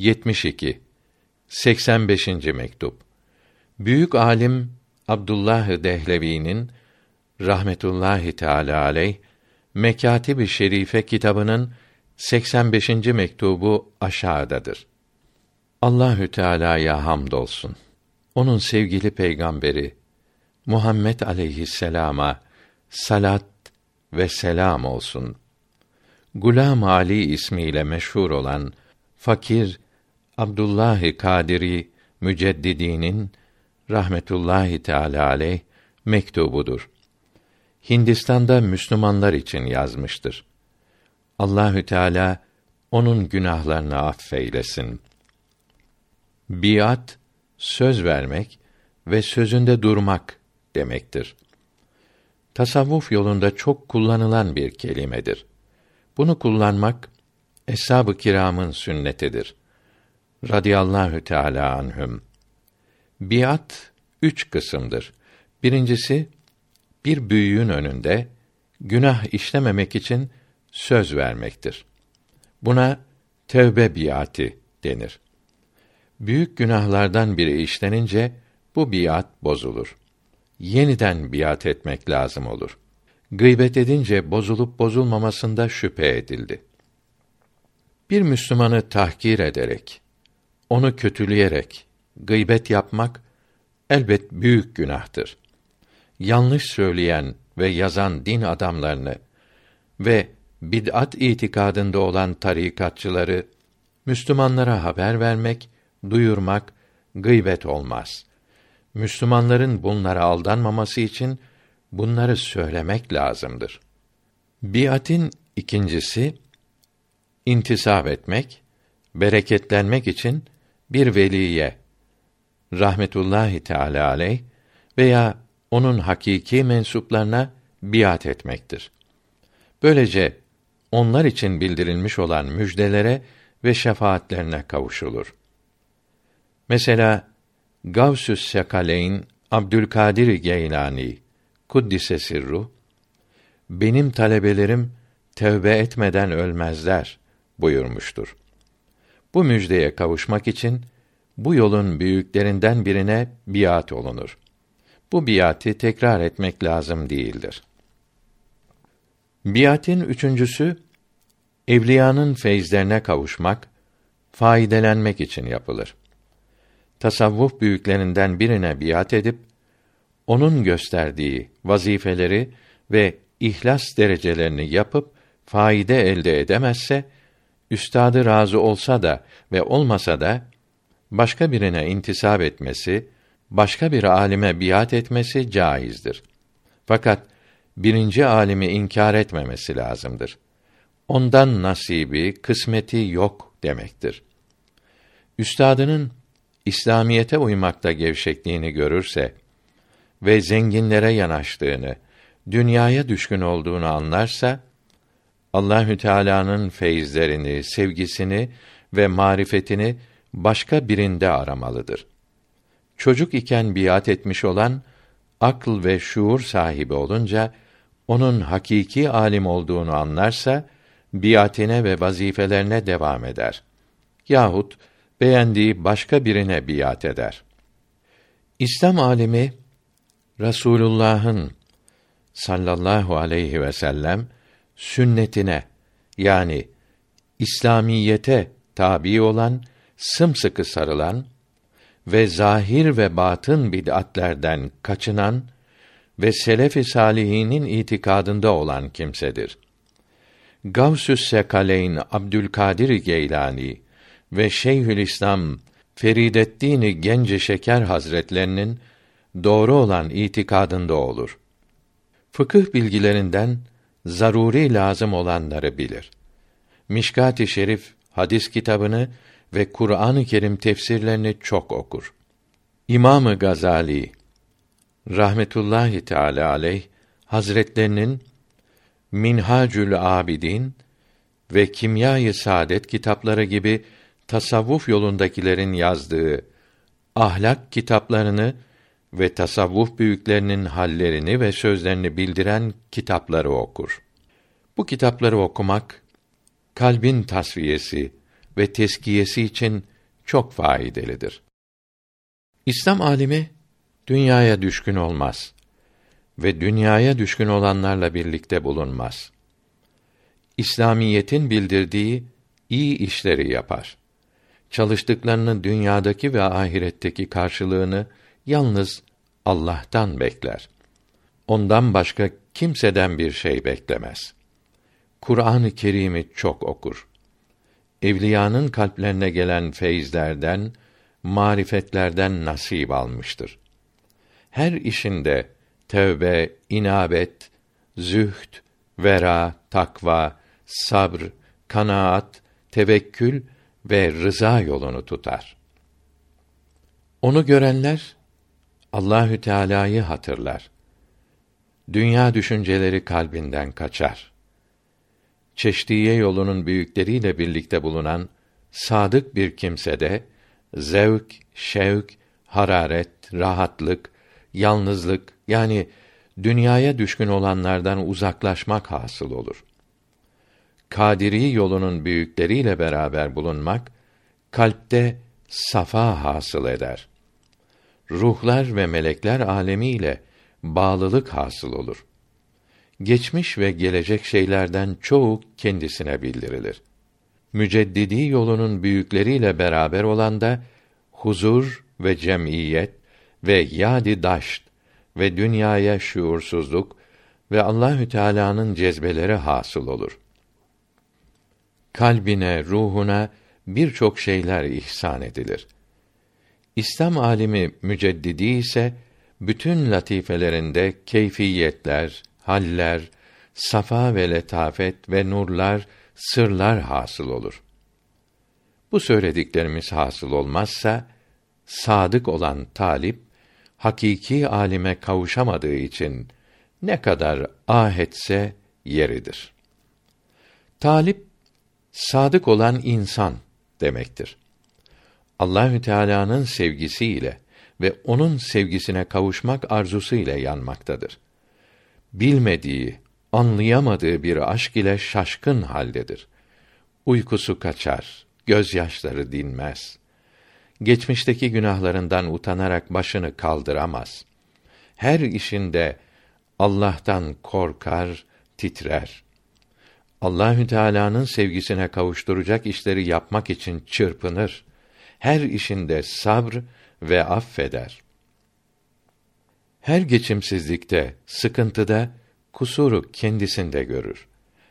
72 85. mektup. Büyük alim Abdullah Dehlevi'nin rahmetullahi teala aleyh Mekatib-i Şerife kitabının 85. mektubu aşağıdadır. Allahü Teala'ya hamdolsun. Onun sevgili peygamberi Muhammed aleyhisselama salat ve selam olsun. Gulam Ali ismiyle meşhur olan fakir Abdullah Kadiri Müceddidinin rahmetullahi teala aleyh mektubudur. Hindistan'da Müslümanlar için yazmıştır. Allahü Teala onun günahlarını affeylesin. Biat söz vermek ve sözünde durmak demektir. Tasavvuf yolunda çok kullanılan bir kelimedir. Bunu kullanmak eshab-ı kiramın sünnetidir. Radiyallahu teala anhüm. Biat üç kısımdır. Birincisi bir büyüğün önünde günah işlememek için söz vermektir. Buna tevbe biati denir. Büyük günahlardan biri işlenince bu biat bozulur. Yeniden biat etmek lazım olur. Gıybet edince bozulup bozulmamasında şüphe edildi. Bir Müslümanı tahkir ederek, onu kötüleyerek gıybet yapmak elbet büyük günahtır. Yanlış söyleyen ve yazan din adamlarını ve bid'at itikadında olan tarikatçıları Müslümanlara haber vermek, duyurmak gıybet olmaz. Müslümanların bunlara aldanmaması için bunları söylemek lazımdır. Biatin ikincisi intisap etmek, bereketlenmek için bir veliye rahmetullahi teala aleyh veya onun hakiki mensuplarına biat etmektir. Böylece onlar için bildirilmiş olan müjdelere ve şefaatlerine kavuşulur. Mesela Gavsüs Sekaleyn Abdülkadir Geylani kuddise sirru benim talebelerim tövbe etmeden ölmezler buyurmuştur. Bu müjdeye kavuşmak için bu yolun büyüklerinden birine biat olunur. Bu biatı tekrar etmek lazım değildir. Biatin üçüncüsü evliyanın feyizlerine kavuşmak, faydelenmek için yapılır. Tasavvuf büyüklerinden birine biat edip onun gösterdiği vazifeleri ve ihlas derecelerini yapıp faide elde edemezse üstadı razı olsa da ve olmasa da başka birine intisap etmesi, başka bir alime biat etmesi caizdir. Fakat birinci alimi inkar etmemesi lazımdır. Ondan nasibi, kısmeti yok demektir. Üstadının İslamiyete uymakta gevşekliğini görürse ve zenginlere yanaştığını, dünyaya düşkün olduğunu anlarsa Allahü Teala'nın feyizlerini, sevgisini ve marifetini başka birinde aramalıdır. Çocuk iken biat etmiş olan akıl ve şuur sahibi olunca onun hakiki alim olduğunu anlarsa biatine ve vazifelerine devam eder. Yahut beğendiği başka birine biat eder. İslam alimi Rasulullah'ın sallallahu aleyhi ve sellem sünnetine yani İslamiyete tabi olan sımsıkı sarılan ve zahir ve batın bid'atlerden kaçınan ve selef-i salihinin itikadında olan kimsedir. Gavsü's Sekaleyn Abdülkadir Geylani ve Şeyhülislam Ferideddin Gence Şeker Hazretlerinin doğru olan itikadında olur. Fıkıh bilgilerinden zaruri lazım olanları bilir. Mişkat-ı Şerif hadis kitabını ve Kur'an-ı Kerim tefsirlerini çok okur. İmamı Gazali rahmetullahi teala aleyh Hazretlerinin Minhacül Abidin ve Kimya-i Saadet kitapları gibi tasavvuf yolundakilerin yazdığı ahlak kitaplarını ve tasavvuf büyüklerinin hallerini ve sözlerini bildiren kitapları okur. Bu kitapları okumak kalbin tasfiyesi ve teskiyesi için çok faydalıdır. İslam alimi dünyaya düşkün olmaz ve dünyaya düşkün olanlarla birlikte bulunmaz. İslamiyetin bildirdiği iyi işleri yapar. Çalıştıklarının dünyadaki ve ahiretteki karşılığını yalnız Allah'tan bekler. Ondan başka kimseden bir şey beklemez. Kur'an-ı Kerim'i çok okur. Evliyanın kalplerine gelen feyizlerden, marifetlerden nasip almıştır. Her işinde tevbe, inabet, zühd, vera, takva, sabr, kanaat, tevekkül ve rıza yolunu tutar. Onu görenler Allahü Teala'yı hatırlar. Dünya düşünceleri kalbinden kaçar. Çeşdiye yolunun büyükleriyle birlikte bulunan sadık bir kimsede zevk, şevk, hararet, rahatlık, yalnızlık yani dünyaya düşkün olanlardan uzaklaşmak hasıl olur. Kadiri yolunun büyükleriyle beraber bulunmak kalpte safa hasıl eder. Ruhlar ve melekler alemiyle bağlılık hasıl olur. Geçmiş ve gelecek şeylerden çoğu kendisine bildirilir. Müceddidi yolunun büyükleriyle beraber olan da huzur ve cemiyet ve yadi daşt ve dünyaya şuursuzluk ve Allahü Teala'nın cezbeleri hasıl olur. Kalbine, ruhuna birçok şeyler ihsan edilir. İslam alimi müceddidi ise bütün latifelerinde keyfiyetler, haller, safa ve letafet ve nurlar, sırlar hasıl olur. Bu söylediklerimiz hasıl olmazsa sadık olan talip hakiki alime kavuşamadığı için ne kadar ah etse yeridir. Talip sadık olan insan demektir. Allahü Teala'nın sevgisiyle ve onun sevgisine kavuşmak arzusu ile yanmaktadır. Bilmediği, anlayamadığı bir aşk ile şaşkın haldedir. Uykusu kaçar, gözyaşları dinmez. Geçmişteki günahlarından utanarak başını kaldıramaz. Her işinde Allah'tan korkar, titrer. Allahü Teala'nın sevgisine kavuşturacak işleri yapmak için çırpınır. Her işinde sabr ve affeder. Her geçimsizlikte, sıkıntıda kusuru kendisinde görür.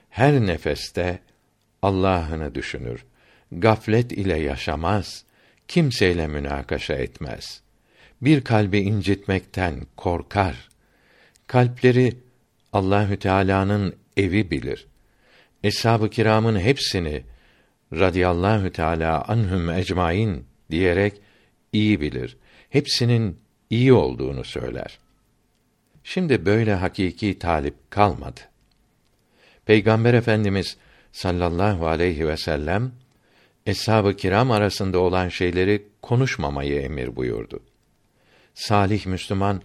Her nefeste Allah'ını düşünür. Gaflet ile yaşamaz, kimseyle münakaşa etmez. Bir kalbi incitmekten korkar. Kalpleri Allahü Teala'nın evi bilir. Eshab-ı kiramın hepsini radıyallahu teala anhum ecmaîn diyerek iyi bilir. Hepsinin iyi olduğunu söyler. Şimdi böyle hakiki talip kalmadı. Peygamber Efendimiz sallallahu aleyhi ve sellem eshab-ı kiram arasında olan şeyleri konuşmamayı emir buyurdu. Salih Müslüman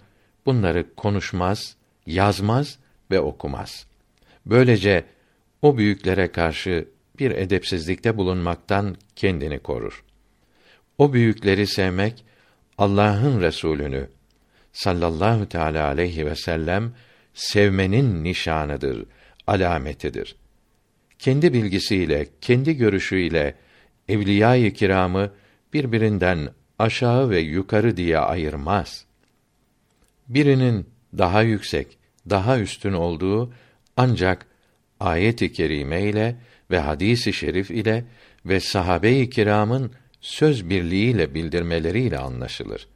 bunları konuşmaz, yazmaz ve okumaz. Böylece o büyüklere karşı bir edepsizlikte bulunmaktan kendini korur. O büyükleri sevmek Allah'ın Resulünü sallallahu teala aleyhi ve sellem sevmenin nişanıdır, alametidir. Kendi bilgisiyle, kendi görüşüyle evliya-i kiramı birbirinden aşağı ve yukarı diye ayırmaz. Birinin daha yüksek, daha üstün olduğu ancak ayet-i kerime ile ve hadisi şerif ile ve sahabe-i kiramın söz birliğiyle bildirmeleriyle anlaşılır.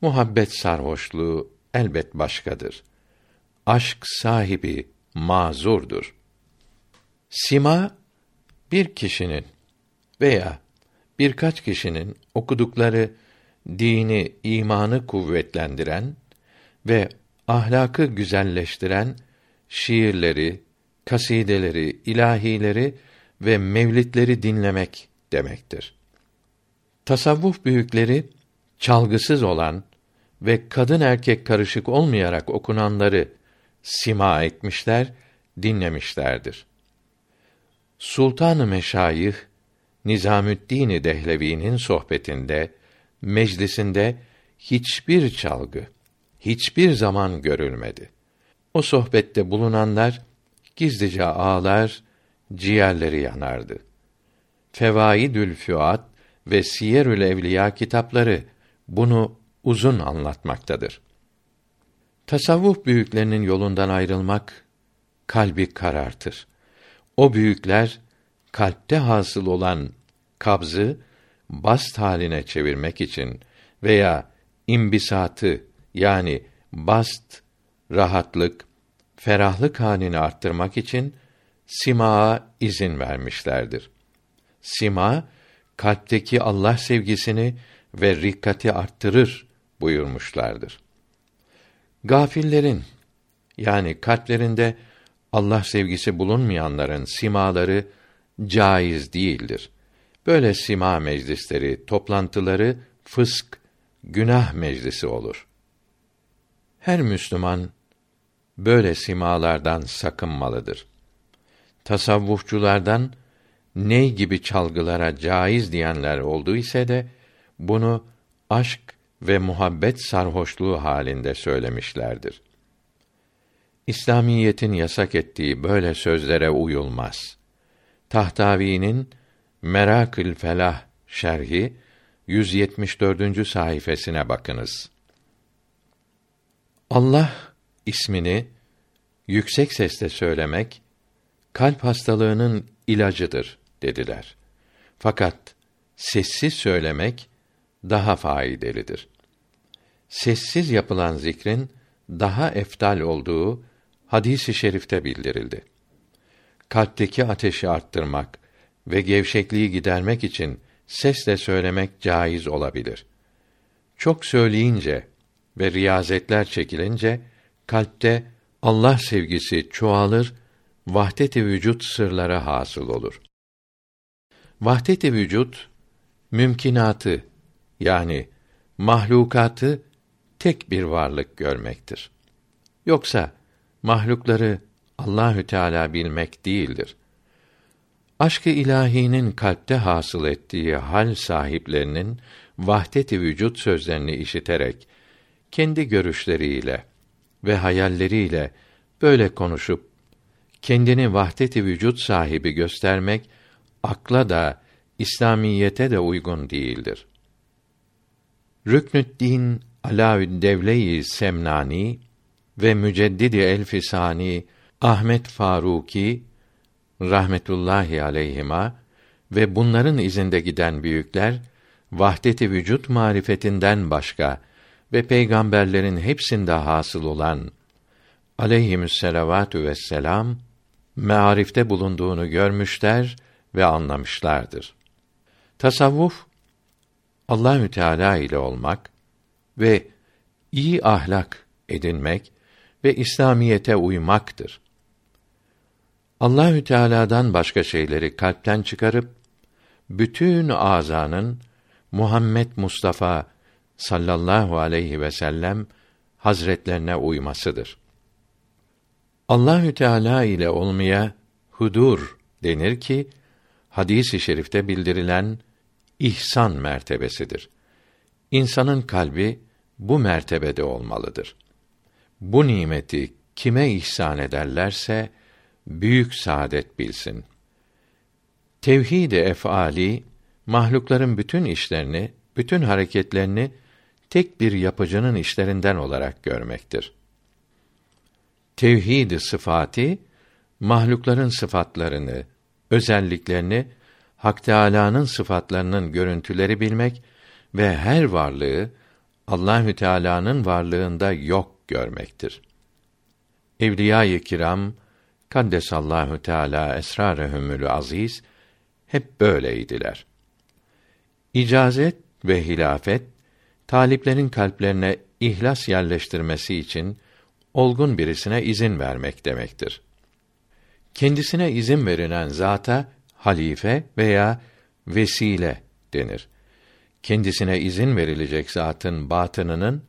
Muhabbet sarhoşluğu elbet başkadır. Aşk sahibi mazurdur. Sima bir kişinin veya birkaç kişinin okudukları dini, imanı kuvvetlendiren ve ahlakı güzelleştiren şiirleri, kasideleri, ilahileri ve mevlitleri dinlemek demektir. Tasavvuf büyükleri çalgısız olan ve kadın erkek karışık olmayarak okunanları sima etmişler, dinlemişlerdir. Sultan-ı Meşayih Nizamüddin Dehlevi'nin sohbetinde, meclisinde hiçbir çalgı, hiçbir zaman görülmedi. O sohbette bulunanlar gizlice ağlar, ciğerleri yanardı. Fevaidül Füat ve Siyerül Evliya kitapları bunu uzun anlatmaktadır. Tasavvuf büyüklerinin yolundan ayrılmak kalbi karartır. O büyükler kalpte hasıl olan kabzı bast haline çevirmek için veya imbisatı yani bast, rahatlık, ferahlık halini arttırmak için simaa izin vermişlerdir. Sima kalpteki Allah sevgisini ve rikkati arttırır buyurmuşlardır. Gafillerin yani kalplerinde Allah sevgisi bulunmayanların simaları caiz değildir. Böyle sima meclisleri, toplantıları fısk, günah meclisi olur. Her Müslüman böyle simalardan sakınmalıdır. Tasavvufçulardan ney gibi çalgılara caiz diyenler oldu ise de bunu aşk ve muhabbet sarhoşluğu halinde söylemişlerdir. İslamiyetin yasak ettiği böyle sözlere uyulmaz. Tahtavi'nin Merakül Felah şerhi 174. sayfasına bakınız. Allah ismini yüksek sesle söylemek kalp hastalığının ilacıdır dediler. Fakat sessiz söylemek daha faydalıdır. Sessiz yapılan zikrin daha eftal olduğu hadisi şerifte bildirildi. Kalpteki ateşi arttırmak ve gevşekliği gidermek için sesle söylemek caiz olabilir. Çok söyleyince ve riyazetler çekilince kalpte Allah sevgisi çoğalır, vahdet-i vücut sırları hasıl olur. Vahdet-i vücut mümkinatı yani mahlukatı tek bir varlık görmektir. Yoksa mahlukları Allahü Teala bilmek değildir. Aşkı ilahinin kalpte hasıl ettiği hal sahiplerinin vahdet-i vücut sözlerini işiterek kendi görüşleriyle ve hayalleriyle böyle konuşup kendini vahdet-i vücut sahibi göstermek akla da İslamiyete de uygun değildir. Rüknüddin Alaüddevle-i Semnani ve Müceddidi Elfisani Ahmet Faruki rahmetullahi aleyhima ve bunların izinde giden büyükler vahdeti vücut marifetinden başka ve peygamberlerin hepsinde hasıl olan aleyhimüsselavatü vesselam mearifte bulunduğunu görmüşler ve anlamışlardır. Tasavvuf Allahü Teala ile olmak ve iyi ahlak edinmek ve İslamiyete uymaktır. Allahü Teala'dan başka şeyleri kalpten çıkarıp bütün azanın Muhammed Mustafa sallallahu aleyhi ve sellem hazretlerine uymasıdır. Allahü Teala ile olmaya hudur denir ki hadis-i şerifte bildirilen ihsan mertebesidir. İnsanın kalbi bu mertebede olmalıdır. Bu nimeti kime ihsan ederlerse büyük saadet bilsin. Tevhid-i efali mahlukların bütün işlerini, bütün hareketlerini tek bir yapıcının işlerinden olarak görmektir. Tevhid-i sıfati mahlukların sıfatlarını, özelliklerini Hak Teâlâ'nın sıfatlarının görüntüleri bilmek ve her varlığı Allahü Teala'nın varlığında yok görmektir. Evliya-i kiram kaddesallahu teala esrarehumül aziz hep böyleydiler. İcazet ve hilafet taliplerin kalplerine ihlas yerleştirmesi için olgun birisine izin vermek demektir. Kendisine izin verilen zata halife veya vesile denir. Kendisine izin verilecek zatın batınının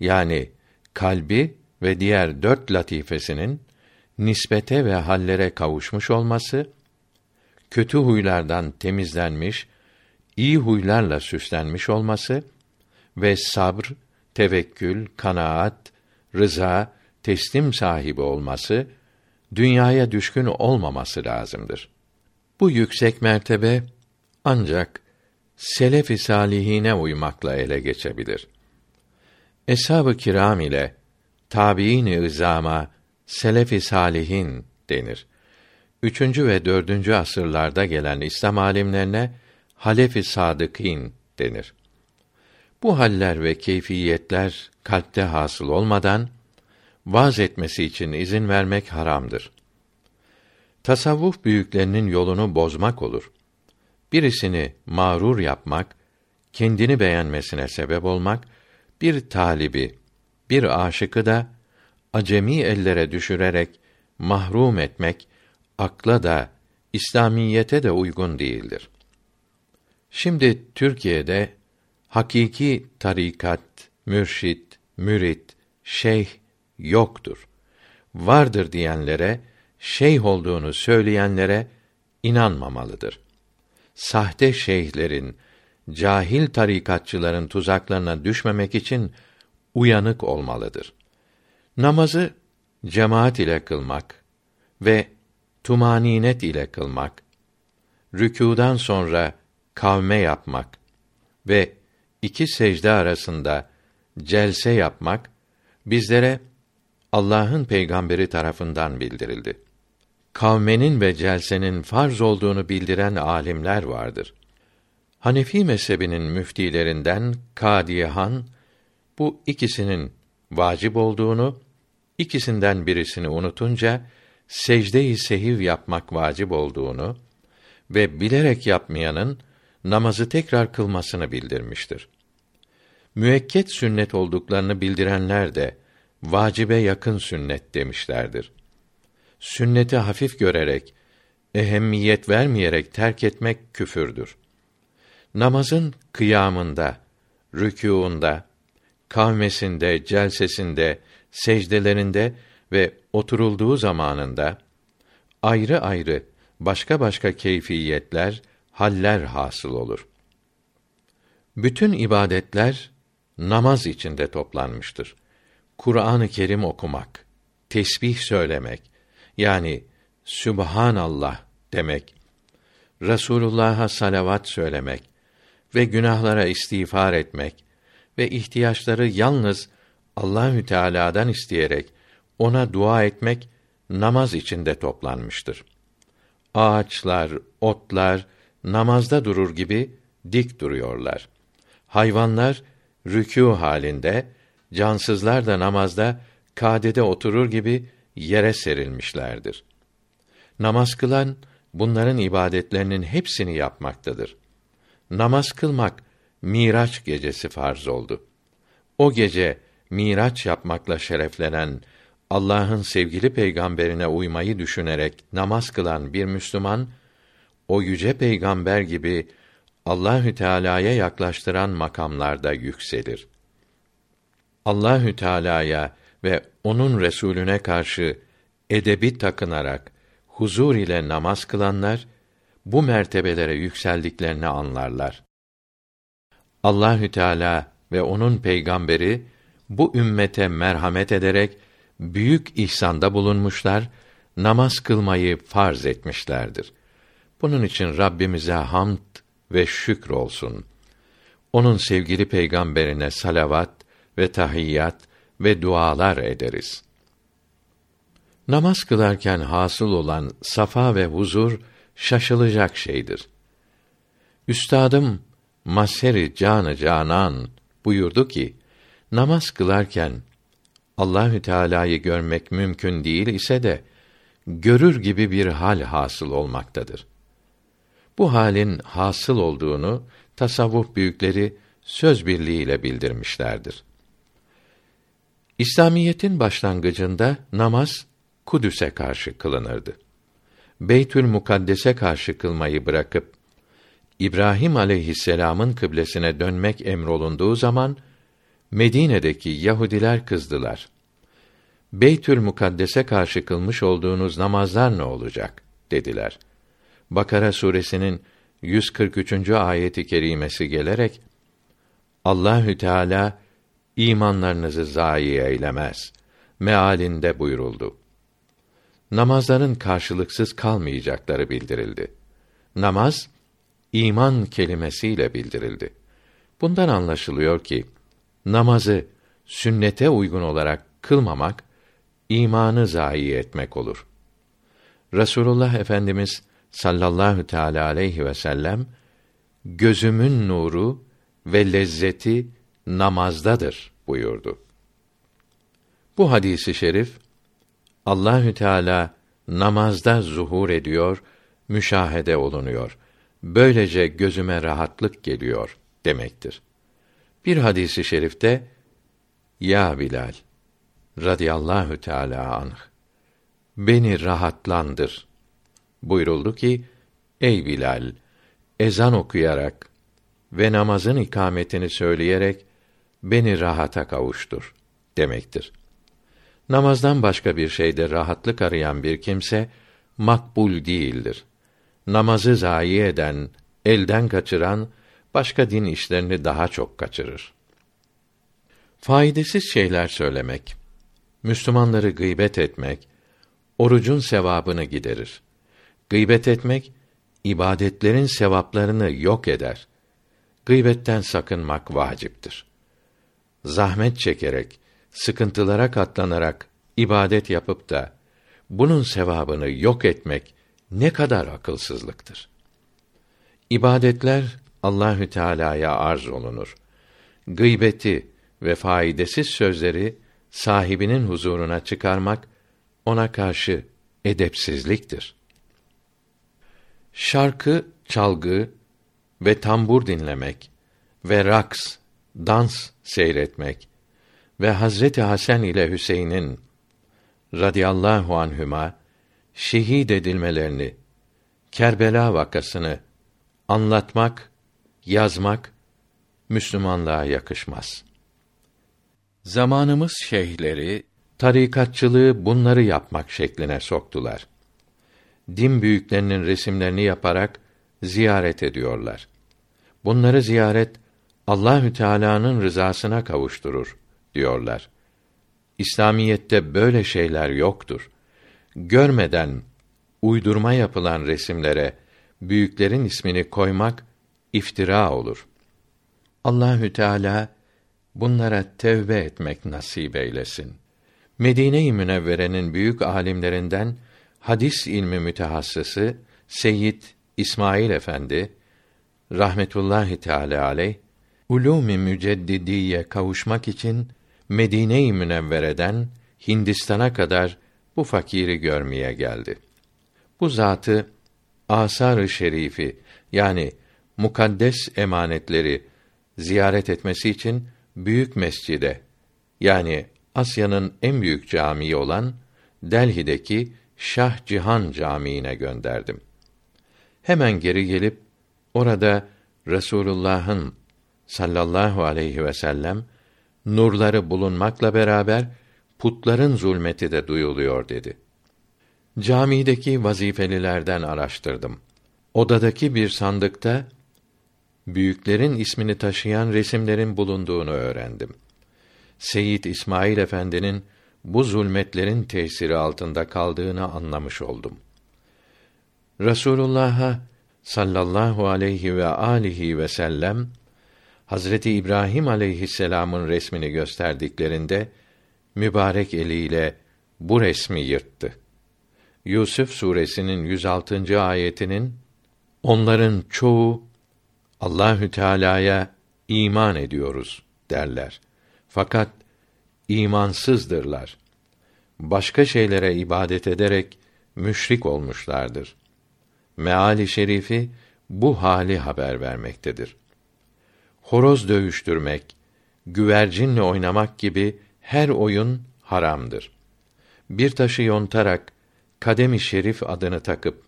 yani kalbi ve diğer dört latifesinin nispete ve hallere kavuşmuş olması, kötü huylardan temizlenmiş, iyi huylarla süslenmiş olması ve sabr, tevekkül, kanaat, rıza, teslim sahibi olması, dünyaya düşkün olmaması lazımdır. Bu yüksek mertebe ancak selef-i salihine uymakla ele geçebilir. Eshab-ı kiram ile tabiin-i ızama selef-i salihin denir. Üçüncü ve dördüncü asırlarda gelen İslam alimlerine halef-i sadıkîn denir. Bu haller ve keyfiyetler kalpte hasıl olmadan vaaz etmesi için izin vermek haramdır. Tasavvuf büyüklerinin yolunu bozmak olur. Birisini mağrur yapmak, kendini beğenmesine sebep olmak, bir talibi, bir aşıkı da acemi ellere düşürerek mahrum etmek akla da İslamiyete de uygun değildir. Şimdi Türkiye'de hakiki tarikat, mürşit, mürit, şeyh yoktur. Vardır diyenlere, şeyh olduğunu söyleyenlere inanmamalıdır. Sahte şeyhlerin, cahil tarikatçıların tuzaklarına düşmemek için uyanık olmalıdır. Namazı cemaat ile kılmak ve tumaninet ile kılmak, rükûdan sonra kavme yapmak ve iki secde arasında celse yapmak bizlere Allah'ın peygamberi tarafından bildirildi. Kavmenin ve celsenin farz olduğunu bildiren alimler vardır. Hanefi mezhebinin müftilerinden Kadihan bu ikisinin vacip olduğunu, ikisinden birisini unutunca secde-i sehiv yapmak vacip olduğunu ve bilerek yapmayanın namazı tekrar kılmasını bildirmiştir. Müekket sünnet olduklarını bildirenler de vacibe yakın sünnet demişlerdir. Sünneti hafif görerek, ehemmiyet vermeyerek terk etmek küfürdür. Namazın kıyamında, rükûunda, kavmesinde, celsesinde, secdelerinde ve oturulduğu zamanında ayrı ayrı başka başka keyfiyetler, haller hasıl olur. Bütün ibadetler namaz içinde toplanmıştır. Kur'an-ı Kerim okumak, tesbih söylemek, yani Sübhanallah demek, Resulullah'a salavat söylemek ve günahlara istiğfar etmek ve ihtiyaçları yalnız Allahü Teala'dan isteyerek ona dua etmek namaz içinde toplanmıştır. Ağaçlar, otlar namazda durur gibi dik duruyorlar. Hayvanlar rükû halinde, cansızlar da namazda kadede oturur gibi yere serilmişlerdir. Namaz kılan bunların ibadetlerinin hepsini yapmaktadır. Namaz kılmak Miraç gecesi farz oldu. O gece Miraç yapmakla şereflenen Allah'ın sevgili peygamberine uymayı düşünerek namaz kılan bir Müslüman o yüce peygamber gibi Allahü Teala'ya yaklaştıran makamlarda yükselir. Allahü Teala'ya ve onun Resulüne karşı edebi takınarak huzur ile namaz kılanlar bu mertebelere yükseldiklerini anlarlar. Allahü Teala ve onun peygamberi bu ümmete merhamet ederek büyük ihsanda bulunmuşlar, namaz kılmayı farz etmişlerdir. Bunun için Rabbimize hamd ve şükür olsun. Onun sevgili peygamberine salavat ve tahiyyat ve dualar ederiz. Namaz kılarken hasıl olan safa ve huzur şaşılacak şeydir. Üstadım Maseri Canı Canan buyurdu ki, namaz kılarken Allahü Teala'yı görmek mümkün değil ise de görür gibi bir hal hasıl olmaktadır. Bu halin hasıl olduğunu tasavvuf büyükleri söz birliğiyle bildirmişlerdir. İslamiyetin başlangıcında namaz Kudüs'e karşı kılınırdı. Beytül Mukaddes'e karşı kılmayı bırakıp İbrahim aleyhisselam'ın kıblesine dönmek emrolunduğu zaman Medine'deki Yahudiler kızdılar. Beytül Mukaddes'e karşı kılmış olduğunuz namazlar ne olacak dediler. Bakara suresinin 143. ayeti kerimesi gelerek Allahü Teala imanlarınızı zayi eylemez mealinde buyuruldu. Namazların karşılıksız kalmayacakları bildirildi. Namaz iman kelimesiyle bildirildi. Bundan anlaşılıyor ki namazı sünnete uygun olarak kılmamak imanı zayi etmek olur. Resulullah Efendimiz sallallahu teala aleyhi ve sellem gözümün nuru ve lezzeti namazdadır buyurdu. Bu hadisi şerif Allahü Teala namazda zuhur ediyor, müşahede olunuyor. Böylece gözüme rahatlık geliyor demektir. Bir hadisi şerifte ya Bilal radıyallahu teala anh beni rahatlandır buyuruldu ki ey Bilal ezan okuyarak ve namazın ikametini söyleyerek beni rahata kavuştur demektir. Namazdan başka bir şeyde rahatlık arayan bir kimse makbul değildir. Namazı zayi eden, elden kaçıran başka din işlerini daha çok kaçırır. Faydasız şeyler söylemek, Müslümanları gıybet etmek, orucun sevabını giderir. Gıybet etmek, ibadetlerin sevaplarını yok eder. Gıybetten sakınmak vaciptir. Zahmet çekerek, sıkıntılara katlanarak ibadet yapıp da bunun sevabını yok etmek ne kadar akılsızlıktır. İbadetler Allahü Teala'ya arz olunur. Gıybeti ve faydasız sözleri sahibinin huzuruna çıkarmak ona karşı edepsizliktir. Şarkı, çalgı ve tambur dinlemek ve raks, dans seyretmek ve Hazreti Hasan ile Hüseyin'in radıyallahu anhüma şehit edilmelerini, Kerbela vakasını anlatmak, yazmak Müslümanlığa yakışmaz. Zamanımız şeyhleri tarikatçılığı bunları yapmak şekline soktular. Din büyüklerinin resimlerini yaparak ziyaret ediyorlar. Bunları ziyaret Allahü Teala'nın rızasına kavuşturur diyorlar. İslamiyette böyle şeyler yoktur. Görmeden uydurma yapılan resimlere büyüklerin ismini koymak iftira olur. Allahü Teala bunlara tevbe etmek nasip eylesin. Medine-i Münevvere'nin büyük alimlerinden hadis ilmi mütehassısı Seyyid İsmail Efendi rahmetullahi teala aleyh ulûm-i müceddidiye kavuşmak için Medine-i Münevvere'den Hindistan'a kadar bu fakiri görmeye geldi. Bu zatı asar-ı şerifi yani mukaddes emanetleri ziyaret etmesi için büyük mescide yani Asya'nın en büyük camii olan Delhi'deki Şah Cihan Camii'ne gönderdim. Hemen geri gelip orada Resulullah'ın sallallahu aleyhi ve sellem nurları bulunmakla beraber putların zulmeti de duyuluyor dedi. Camideki vazifelilerden araştırdım. Odadaki bir sandıkta büyüklerin ismini taşıyan resimlerin bulunduğunu öğrendim. Seyit İsmail Efendi'nin bu zulmetlerin tesiri altında kaldığını anlamış oldum. Resulullah'a sallallahu aleyhi ve alihi ve sellem Hazreti İbrahim aleyhisselam'ın resmini gösterdiklerinde mübarek eliyle bu resmi yırttı. Yusuf suresinin 106. ayetinin onların çoğu Allahü Teala'ya iman ediyoruz derler. Fakat imansızdırlar. Başka şeylere ibadet ederek müşrik olmuşlardır. Meali şerifi bu hali haber vermektedir. Horoz dövüştürmek, güvercinle oynamak gibi her oyun haramdır. Bir taşı yontarak kademi şerif adını takıp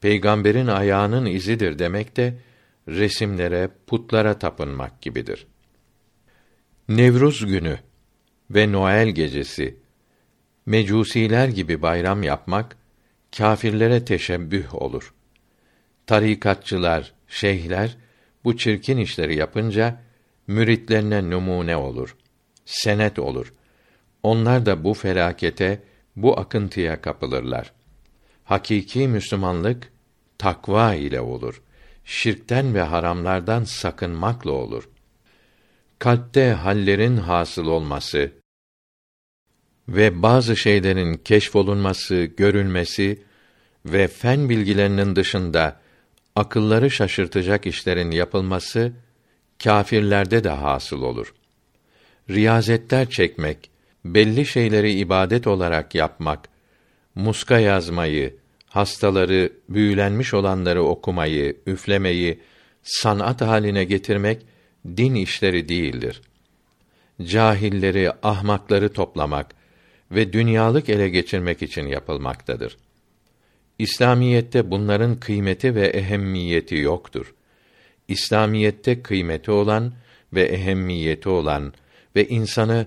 peygamberin ayağının izidir demek de resimlere, putlara tapınmak gibidir. Nevruz günü ve Noel gecesi mecusiler gibi bayram yapmak kâfirlere teşebbüh olur. Tarikatçılar, şeyhler bu çirkin işleri yapınca müritlerine numune olur, senet olur. Onlar da bu felakete, bu akıntıya kapılırlar. Hakiki Müslümanlık takva ile olur. Şirkten ve haramlardan sakınmakla olur. Kalpte hallerin hasıl olması ve bazı şeylerin keşfolunması, görülmesi ve fen bilgilerinin dışında akılları şaşırtacak işlerin yapılması kâfirlerde de hasıl olur. Riyazetler çekmek, belli şeyleri ibadet olarak yapmak, muska yazmayı, hastaları, büyülenmiş olanları okumayı, üflemeyi sanat haline getirmek din işleri değildir. Cahilleri, ahmakları toplamak ve dünyalık ele geçirmek için yapılmaktadır. İslamiyette bunların kıymeti ve ehemmiyeti yoktur. İslamiyette kıymeti olan ve ehemmiyeti olan ve insanı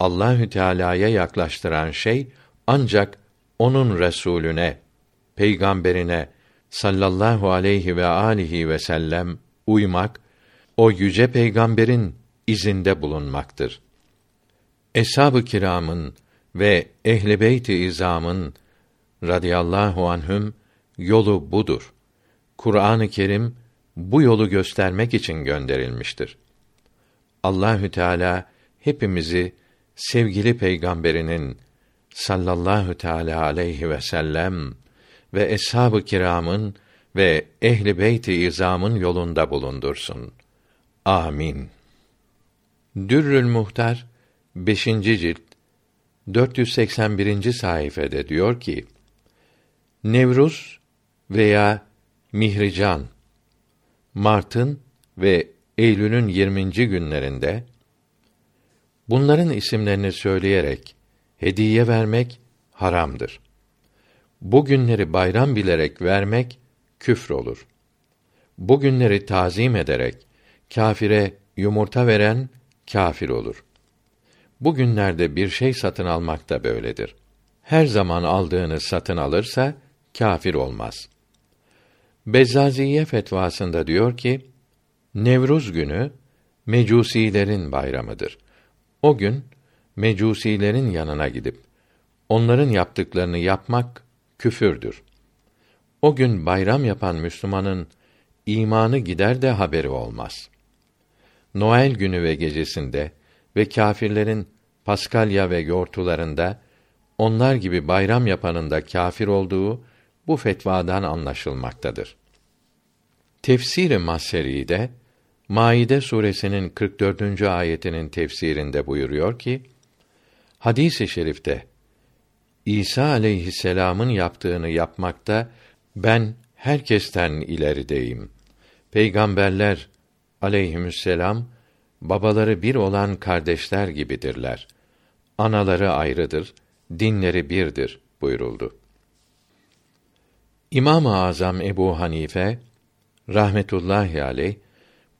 Allahü Teala'ya yaklaştıran şey ancak onun Resulüne, peygamberine sallallahu aleyhi ve alihi ve sellem uymak, o yüce peygamberin izinde bulunmaktır. Eshab-ı kiramın ve ehli beyt-i izamın radıyallahu anhüm yolu budur. Kur'an-ı Kerim bu yolu göstermek için gönderilmiştir. Allahü Teala hepimizi sevgili peygamberinin sallallahu teala aleyhi ve sellem ve eshab-ı kiramın ve ehli beyt-i izamın yolunda bulundursun. Amin. Dürrül Muhtar 5. cilt 481. sayfede diyor ki: Nevruz veya Mihrican Mart'ın ve Eylül'ün 20. günlerinde bunların isimlerini söyleyerek hediye vermek haramdır. Bu günleri bayram bilerek vermek küfür olur. Bu günleri tazim ederek kâfire yumurta veren kâfir olur. Bu günlerde bir şey satın almak da böyledir. Her zaman aldığını satın alırsa kâfir olmaz. Bezzaziye fetvasında diyor ki, Nevruz günü mecusilerin bayramıdır. O gün mecusilerin yanına gidip onların yaptıklarını yapmak küfürdür. O gün bayram yapan Müslümanın imanı gider de haberi olmaz. Noel günü ve gecesinde ve kâfirlerin Paskalya ve yortularında onlar gibi bayram yapanın da kâfir olduğu bu fetvadan anlaşılmaktadır. Tefsir-i Maseri'de Maide suresinin 44. ayetinin tefsirinde buyuruyor ki: Hadis-i şerifte İsa aleyhisselam'ın yaptığını yapmakta ben herkesten ilerideyim. Peygamberler aleyhisselam babaları bir olan kardeşler gibidirler. Anaları ayrıdır, dinleri birdir buyuruldu. İmam-ı Azam Ebu Hanife rahmetullahi aleyh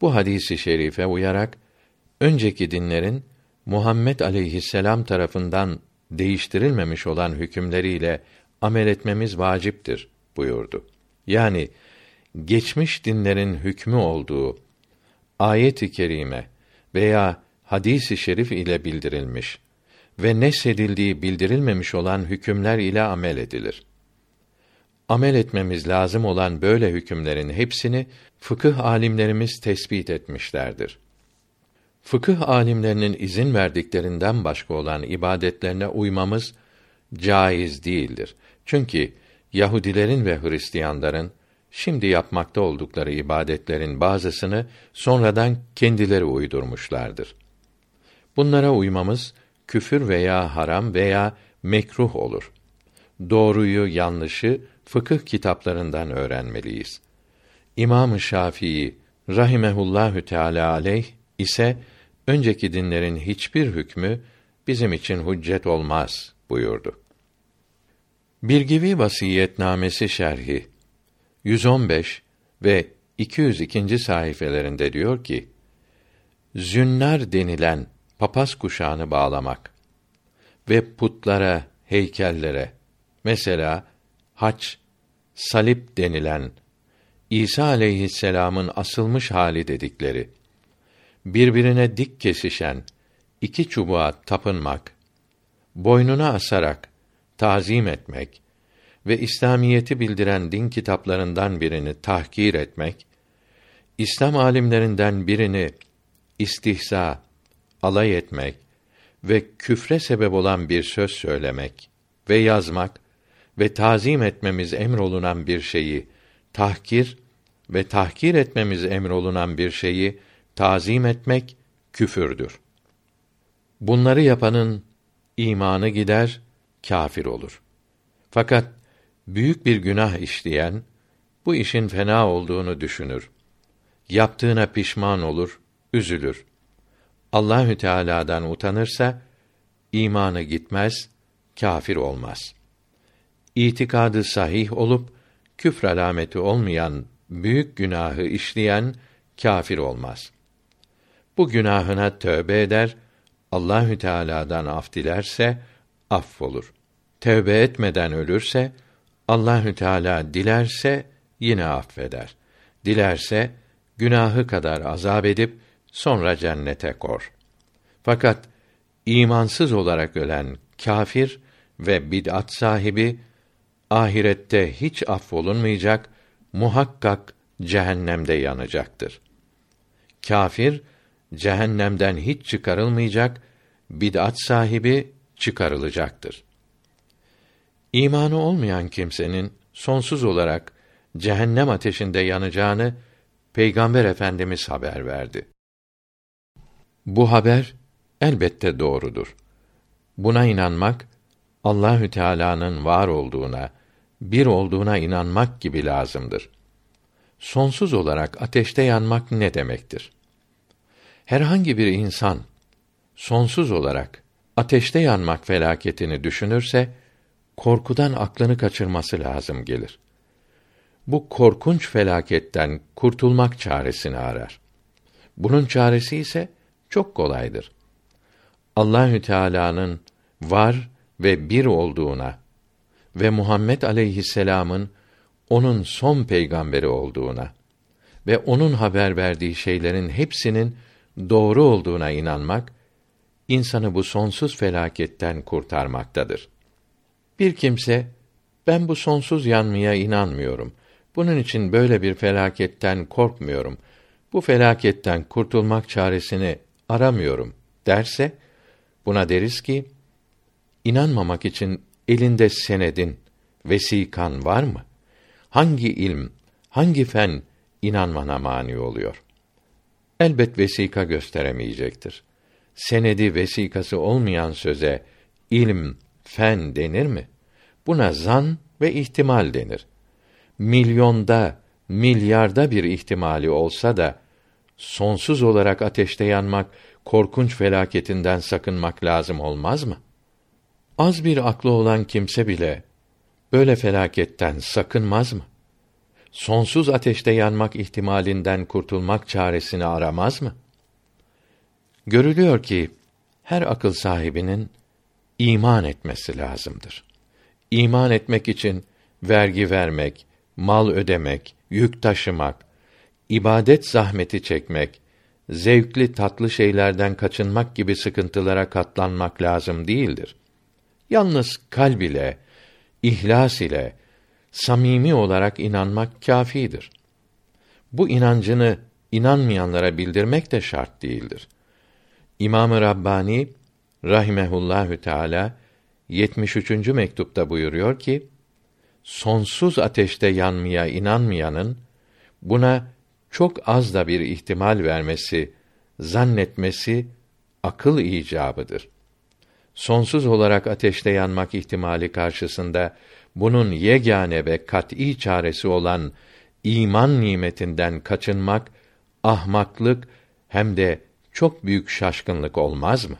bu hadisi şerife uyarak önceki dinlerin Muhammed aleyhisselam tarafından değiştirilmemiş olan hükümleriyle amel etmemiz vaciptir buyurdu. Yani geçmiş dinlerin hükmü olduğu ayet-i kerime veya hadisi şerif ile bildirilmiş ve nesedildiği bildirilmemiş olan hükümler ile amel edilir. Amel etmemiz lazım olan böyle hükümlerin hepsini fıkıh alimlerimiz tespit etmişlerdir. Fıkıh alimlerinin izin verdiklerinden başka olan ibadetlerine uymamız caiz değildir. Çünkü Yahudilerin ve Hristiyanların şimdi yapmakta oldukları ibadetlerin bazısını sonradan kendileri uydurmuşlardır. Bunlara uymamız küfür veya haram veya mekruh olur. Doğruyu, yanlışı fıkıh kitaplarından öğrenmeliyiz. İmam Şafii rahimehullahü teala aleyh ise önceki dinlerin hiçbir hükmü bizim için hüccet olmaz buyurdu. Birgivi Vasiyetnamesi şerhi 115 ve 202. sayfelerinde diyor ki: Zünnar denilen papaz kuşağını bağlamak ve putlara, heykellere mesela haç, salip denilen İsa aleyhisselam'ın asılmış hali dedikleri birbirine dik kesişen iki çubuğa tapınmak, boynuna asarak tazim etmek ve İslamiyeti bildiren din kitaplarından birini tahkir etmek, İslam alimlerinden birini istihza, alay etmek ve küfre sebep olan bir söz söylemek ve yazmak ve tazim etmemiz emrolunan bir şeyi tahkir ve tahkir etmemiz emrolunan bir şeyi tazim etmek küfürdür. Bunları yapanın imanı gider, kâfir olur. Fakat büyük bir günah işleyen bu işin fena olduğunu düşünür. Yaptığına pişman olur, üzülür. Allahü Teala'dan utanırsa imanı gitmez, kâfir olmaz. İtikadı sahih olup küfr alameti olmayan büyük günahı işleyen kâfir olmaz. Bu günahına tövbe eder, Allahü Teala'dan af dilerse affolur. Tövbe etmeden ölürse Allahü Teala dilerse yine affeder. Dilerse günahı kadar azap edip sonra cennete kor. Fakat imansız olarak ölen kafir ve bid'at sahibi ahirette hiç affolunmayacak, muhakkak cehennemde yanacaktır. Kafir cehennemden hiç çıkarılmayacak, bid'at sahibi çıkarılacaktır. İmanı olmayan kimsenin sonsuz olarak cehennem ateşinde yanacağını Peygamber Efendimiz haber verdi. Bu haber elbette doğrudur. Buna inanmak Allahü Teala'nın var olduğuna, bir olduğuna inanmak gibi lazımdır. Sonsuz olarak ateşte yanmak ne demektir? Herhangi bir insan sonsuz olarak ateşte yanmak felaketini düşünürse korkudan aklını kaçırması lazım gelir. Bu korkunç felaketten kurtulmak çaresini arar. Bunun çaresi ise çok kolaydır. Allahü Teala'nın var ve bir olduğuna ve Muhammed aleyhisselam'ın onun son peygamberi olduğuna ve onun haber verdiği şeylerin hepsinin doğru olduğuna inanmak insanı bu sonsuz felaketten kurtarmaktadır. Bir kimse ben bu sonsuz yanmaya inanmıyorum. Bunun için böyle bir felaketten korkmuyorum. Bu felaketten kurtulmak çaresini aramıyorum derse buna deriz ki inanmamak için elinde senedin, vesikan var mı? Hangi ilm, hangi fen inanmana mani oluyor? Elbet vesika gösteremeyecektir. Senedi vesikası olmayan söze ilm, fen denir mi? Buna zan ve ihtimal denir. Milyonda, milyarda bir ihtimali olsa da sonsuz olarak ateşte yanmak, korkunç felaketinden sakınmak lazım olmaz mı? Az bir aklı olan kimse bile böyle felaketten sakınmaz mı? Sonsuz ateşte yanmak ihtimalinden kurtulmak çaresini aramaz mı? Görülüyor ki her akıl sahibinin iman etmesi lazımdır. İman etmek için vergi vermek, mal ödemek, yük taşımak, ibadet zahmeti çekmek, zevkli tatlı şeylerden kaçınmak gibi sıkıntılara katlanmak lazım değildir. Yalnız kalb ile, ihlas ile, samimi olarak inanmak kâfidir. Bu inancını inanmayanlara bildirmek de şart değildir. İmam-ı Rabbani rahimehullahü teala 73. mektupta buyuruyor ki: Sonsuz ateşte yanmaya inanmayanın buna çok az da bir ihtimal vermesi, zannetmesi akıl icabıdır. Sonsuz olarak ateşte yanmak ihtimali karşısında bunun yegane ve kat'î çaresi olan iman nimetinden kaçınmak ahmaklık hem de çok büyük şaşkınlık olmaz mı?